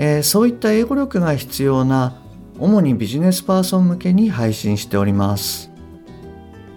えーそういった英語力が必要な主にビジネスパーソン向けに配信しております。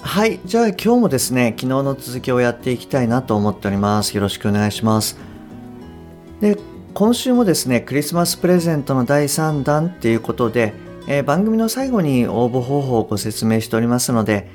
はい。じゃあ今日もですね昨日の続きをやっていきたいなと思っております。よろしくお願いします。で今週もですねクリスマスプレゼントの第3弾っていうことで、えー番組の最後に応募方法をご説明しておりますので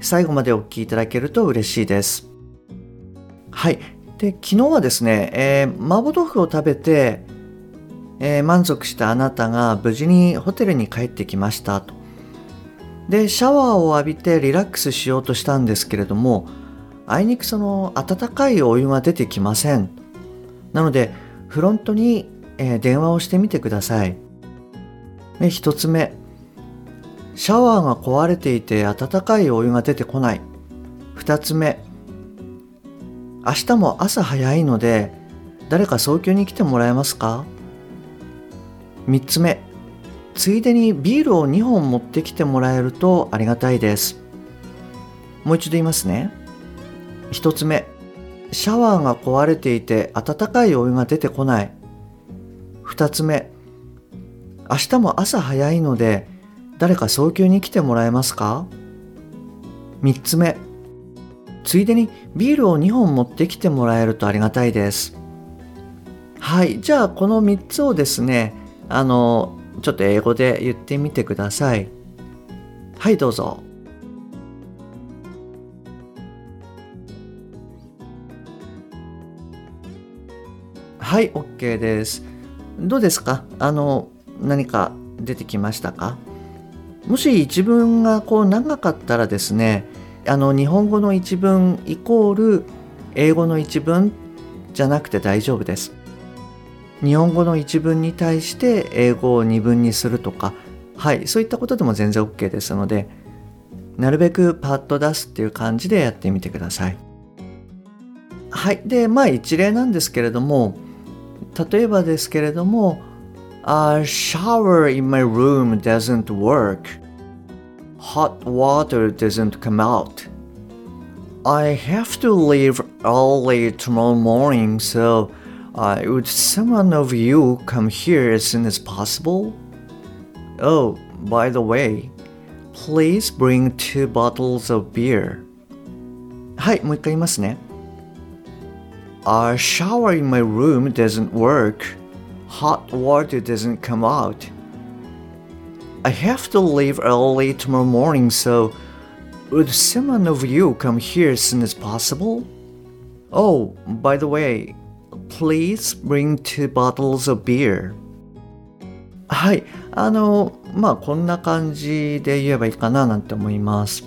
最後までお聞きいただけると嬉しいです。はい。で昨日はですね、えー麻婆豆腐を食べて、えー満足したあなたが無事にホテルに帰ってきましたと。でシャワーを浴びてリラックスしようとしたんですけれどもあいにくその温かいお湯が出てきません。なのでフロントに、えー電話をしてみてください。で一つ目。シャワーが壊れていて温かいお湯が出てこない。二つ目。明日も朝早いので誰か早急に来てもらえますか？三つ目。ついでにビールを2本持ってきてもらえるとありがたいです。もう一度言いますね。一つ目。シャワーが壊れていて温かいお湯が出てこない。二つ目。明日も朝早いので誰か早急に来てもらえますか？三つ目。ついでにビールを2本持ってきてもらえるとありがたいです。はい。じゃあこの3つをですねあのちょっと英語で言ってみてください。はいどうぞ。はい OK です。どうですか？あの何か出てきましたか？もし一文がこう長かったらですねあの日本語の一文イコール英語の一文じゃなくて大丈夫です。日本語の一文に対して英語を二文にするとかはいそういったことでも全然 OK ですのでなるべくパッと出すっていう感じでやってみてください。はいでまあ一例なんですけれども例えばですけれども A shower in my room doesn't work. Hot water doesn't come out. I have to leave early tomorrow morning so uh, would someone of you come here as soon as possible? Oh, by the way, please bring two bottles of beer. はい、もう一回言いますね。A shower in my room doesn't work. Hot water doesn't come out. I have to leave early tomorrow morning, so would someone of you come here as soon as possible? Oh, by the way, please bring two bottles of beer. はい、あの、まあこんな感じで言えばいいかななんて思います。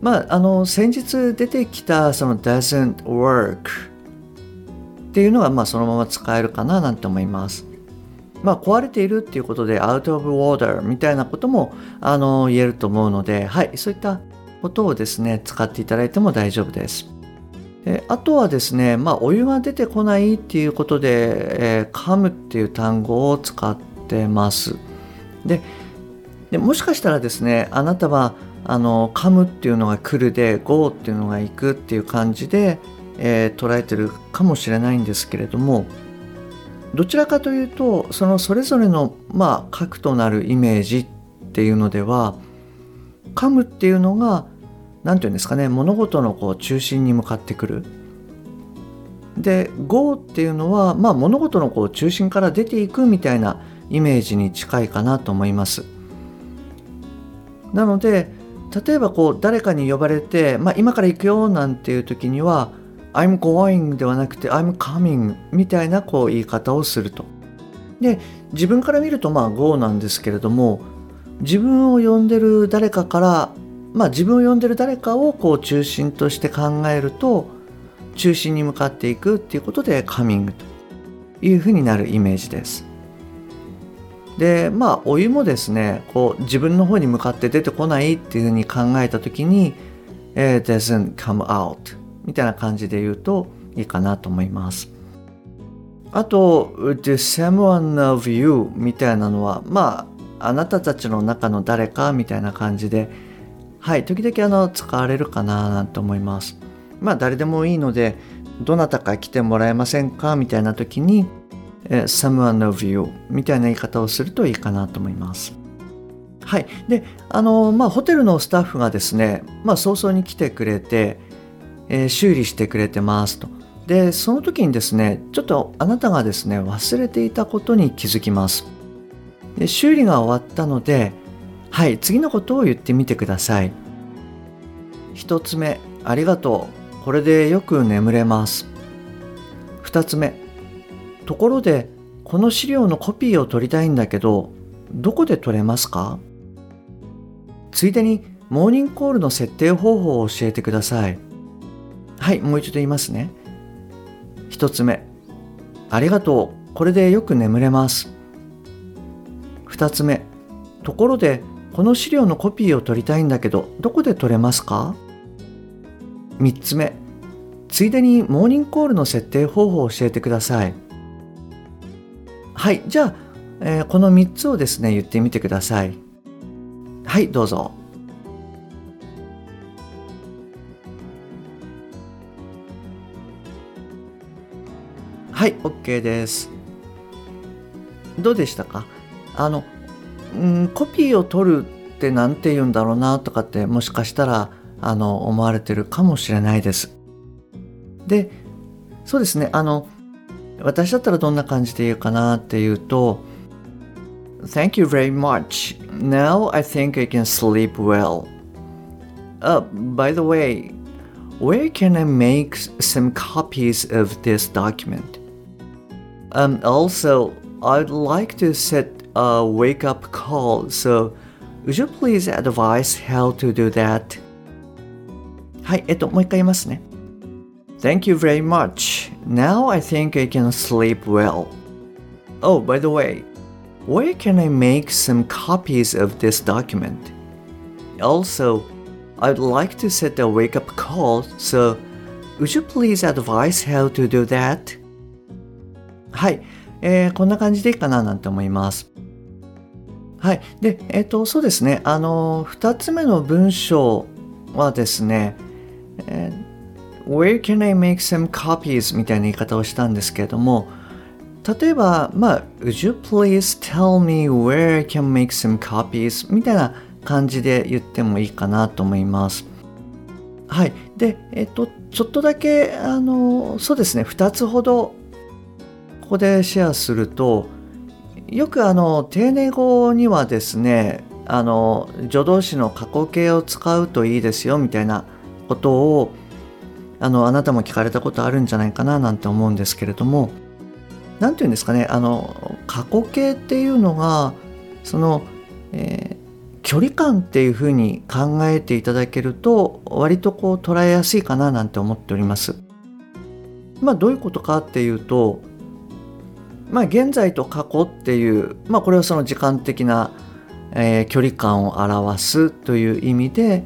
まあ、あの、先日出てきたその doesn't work っていうのはまあそのまま使えるかななんて思います。まあ壊れているっていうことで out of order みたいなこともあの言えると思うので、はい、そういったことをですね、使っていただいても大丈夫です。であとはですね、まあ、お湯が出てこないっていうことで、えー、噛むっていう単語を使ってます。ででもしかしたらですね、あなたはあの噛むっていうのが来るで、go っていうのが行くっていう感じで、えー捉えてるかもしれないんですけれども、どちらかというと、そのそれぞれの、まあ、核となるイメージっていうのでは、噛むっていうのが何て言うんですかね物事のこう中心に向かってくる。で「GO」っていうのは、まあ、物事のこう中心から出ていくみたいなイメージに近いかなと思います。なので例えばこう誰かに呼ばれて、まあ、今から行くよなんていう時には「I'm going」ではなくて「I'm coming」みたいなこう言い方をすると。で自分から見るとまあ「GO」なんですけれども自分を呼んでる誰かからまあ自分を呼んでる誰かをこう中心として考えると中心に向かっていくっていうことでカミングというふうになるイメージです。でまあお湯もですねこう自分の方に向かって出てこないっていうふうに考えた時に「It doesn't come out」みたいな感じで言うといいかなと思います。あと「The someone of you」みたいなのはまああなたたちの中の誰かみたいな感じではい時々あの使われるかななんて思います。まあ誰でもいいのでどなたか来てもらえませんかみたいな時に「someone of you みたいな言い方をするといいかなと思います。はい。で、あの、まあ、ホテルのスタッフがですね、まあ、早々に来てくれて、えー、修理してくれてますと。で、その時にですね、ちょっとあなたがですね、忘れていたことに気づきます。で、修理が終わったので、はい、次のことを言ってみてください。一つ目、ありがとう。これでよく眠れます。二つ目、ところでこの資料のコピーを取りたいんだけどどこで取れますか？ついでにモーニングコールの設定方法を教えてくださいはいもう一度言いますね一つ目ありがとうこれでよく眠れます二つ目ところでこの資料のコピーを取りたいんだけどどこで取れますか？三つ目。ついでにモーニングコールの設定方法を教えてください。はいじゃあ、えー、この3つをですね言ってみてください。はいどうぞ。はい OK です。どうでしたか？あの、うん、コピーを取るって何て言うんだろうなとかってもしかしたらあの思われてるかもしれないですでそうですねあの私だったらどんな感じで言うかなっていうと Thank you very much. Now I think I can sleep well. Uh, by the way, where can I make some copies of this document? Um, also, I'd like to set a wake up call, so would you please advise how to do that? はい、えっと、もう一回言いますね。Thank you very much. Now I think I can sleep well. Oh, by the way, where can I make some copies of this document? Also, I'd like to set a wake up call, so would you please advise how to do that? はい、えー、こんな感じでいいかななんて思います。 はい。で、えっ、ー、と、そうですね。あの、2つ目の文章はですね、えー Where can I make some copies? みたいな言い方をしたんですけれども例えば、まあ、Would you please tell me where I can make some copies? みたいな感じで言ってもいいかなと思います。はい。で、えっと、ちょっとだけ、あの、そうですね、2つほど、ここでシェアすると、よくあの、丁寧語にはですね、あの、助動詞の過去形を使うといいですよ、みたいなことを、あのあなたも聞かれたことあるんじゃないかななんて思うんですけれども何て言うんですかねあの過去形っていうのがその、えー、距離感っていうふうに考えていただけると割とこう捉えやすいかななんて思っております。まあどういうことかっていうとまあ現在と過去っていうまあこれはその時間的な、えー、距離感を表すという意味で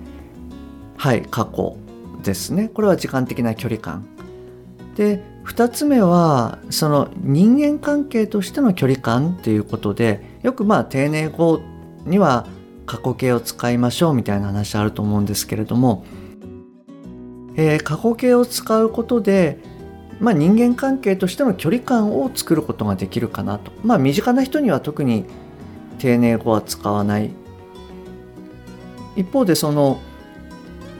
はい過去ですね。これは時間的な距離感。で2つ目はその人間関係としての距離感っていうことでよくまあ丁寧語には過去形を使いましょうみたいな話あると思うんですけれども、えー、過去形を使うことで、まあ、人間関係としての距離感を作ることができるかなと。まあ身近な人には特に丁寧語は使わない。一方でその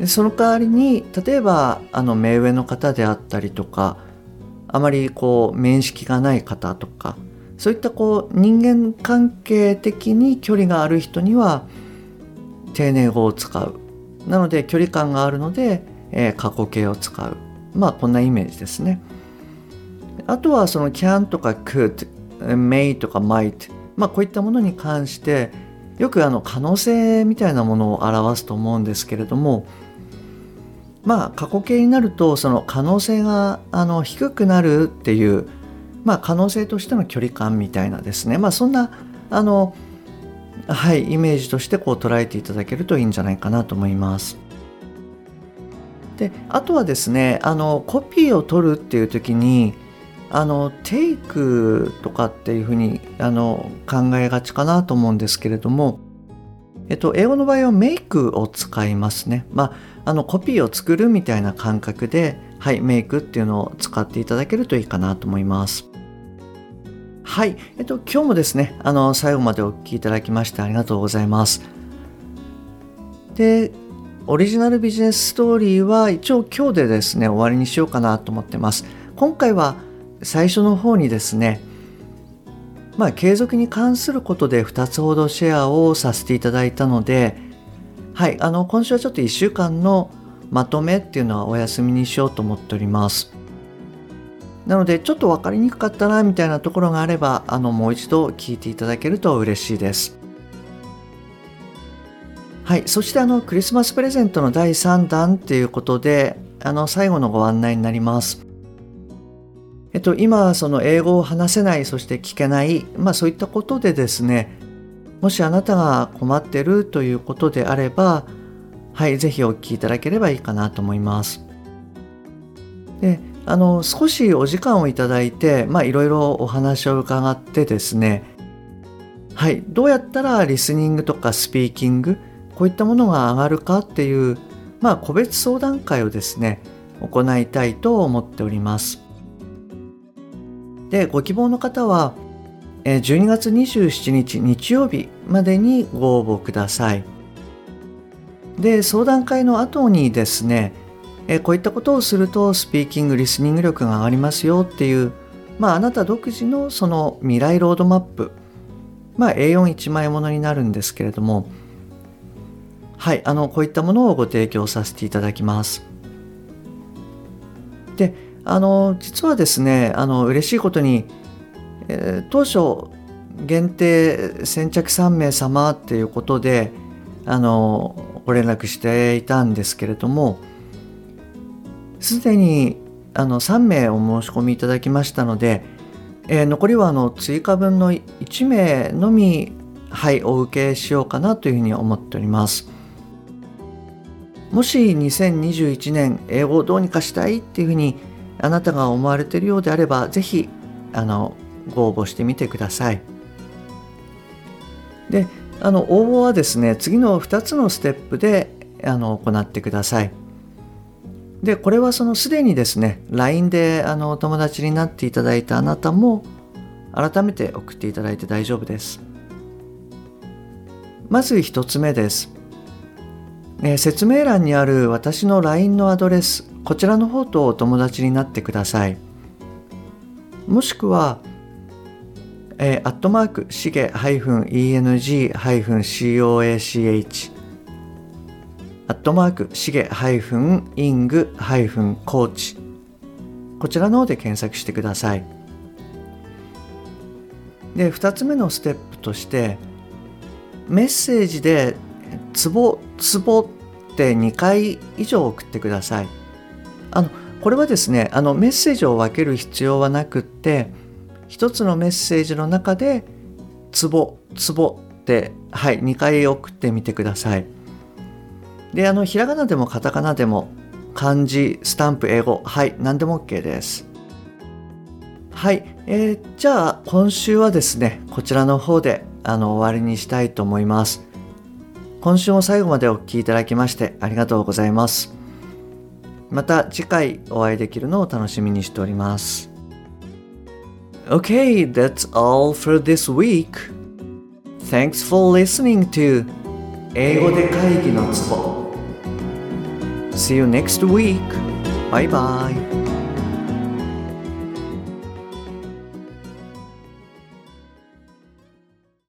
その代わりに例えばあの目上の方であったりとかあまりこう面識がない方とかそういったこう人間関係的に距離がある人には丁寧語を使う。なので距離感があるので、えー、過去形を使う。まあこんなイメージですねあとはその can とか could may とか might まあこういったものに関してよくあの可能性みたいなものを表すと思うんですけれどもまあ過去形になるとその可能性があの低くなるっていう、まあ、可能性としての距離感みたいなですねまあそんなあのはいイメージとしてこう捉えていただけるといいんじゃないかなと思います。であとはですねあのコピーを取るっていう時にあのテイクとかっていうふうにあの考えがちかなと思うんですけれども、えっと、英語の場合はメイクを使いますね。まあ、あのコピーを作るみたいな感覚で、はい、メイクっていうのを使っていただけるといいかなと思います。はい、えっと、今日もですね、あの最後までお聴きいただきましてありがとうございます。で、オリジナルビジネスストーリーは一応今日でですね、終わりにしようかなと思ってます。今回は最初の方にですね、まあ、継続に関することで2つほどシェアをさせていただいたので、はい、あの今週はちょっと1週間のまとめっていうのはお休みにしようと思っております。なのでちょっと分かりにくかったなみたいなところがあればあのもう一度聞いていただけると嬉しいです。はい、そしてあのクリスマスプレゼントの第3弾っていうことであの最後のご案内になります。えっと、今その英語を話せないそして聞けない、まあ、そういったことでですねもしあなたが困ってるということであればはいぜひお聞きいただければいいかなと思います。であの少しお時間をいただいていろいろお話を伺ってですねはいどうやったらリスニングとかスピーキングこういったものが上がるかっていう、まあ、個別相談会をですね、行いたいと思っております。で、ご希望の方は、12月27日日曜日までにご応募ください。で、相談会の後にですね、こういったことをするとスピーキング、リスニング力が上がりますよっていう、まあ、あなた独自のその未来ロードマップ、まあ、A41 枚ものになるんですけれども、はい、あのこういったものをご提供させていただきます。で、あの実はですね、あの嬉しいことに、えー、当初限定先着3名様っていうことであのご連絡していたんですけれどもすでにあの3名お申し込みいただきましたので、えー、残りはあの追加分の1名のみ、はい、お受けしようかなというふうに思っております。もし2021年英語をどうにかしたいっていうふうにあなたが思われているようであればぜひあのご応募してみてください。であの応募はですね次の2つのステップであの行ってください。でこれはそのすでにですね LINE であのお友達になっていただいたあなたも改めて送っていただいて大丈夫です。まず1つ目です。えー、説明欄にある私の LINE のアドレスこちらの方とお友達になってください。もしくはえー、アットマークしげ -eng-coach アットマークしげ -ing-coach こちらの方で検索してください。で2つ目のステップとしてメッセージでツボツボって2回以上送ってください。あのこれはですねあのメッセージを分ける必要はなくって一つのメッセージの中でツボツボってはい2回送ってみてください。であのひらがなでもカタカナでも漢字スタンプ英語はい何でも OK です。はい、えー、じゃあ今週はですねこちらの方であの終わりにしたいと思います。今週も最後までお聴きいただきましてありがとうございます。また次回お会いできるのを楽しみにしております。Okay, that's all for this week. Thanks for listening to 英語で会議のツボ See you next week. Bye bye.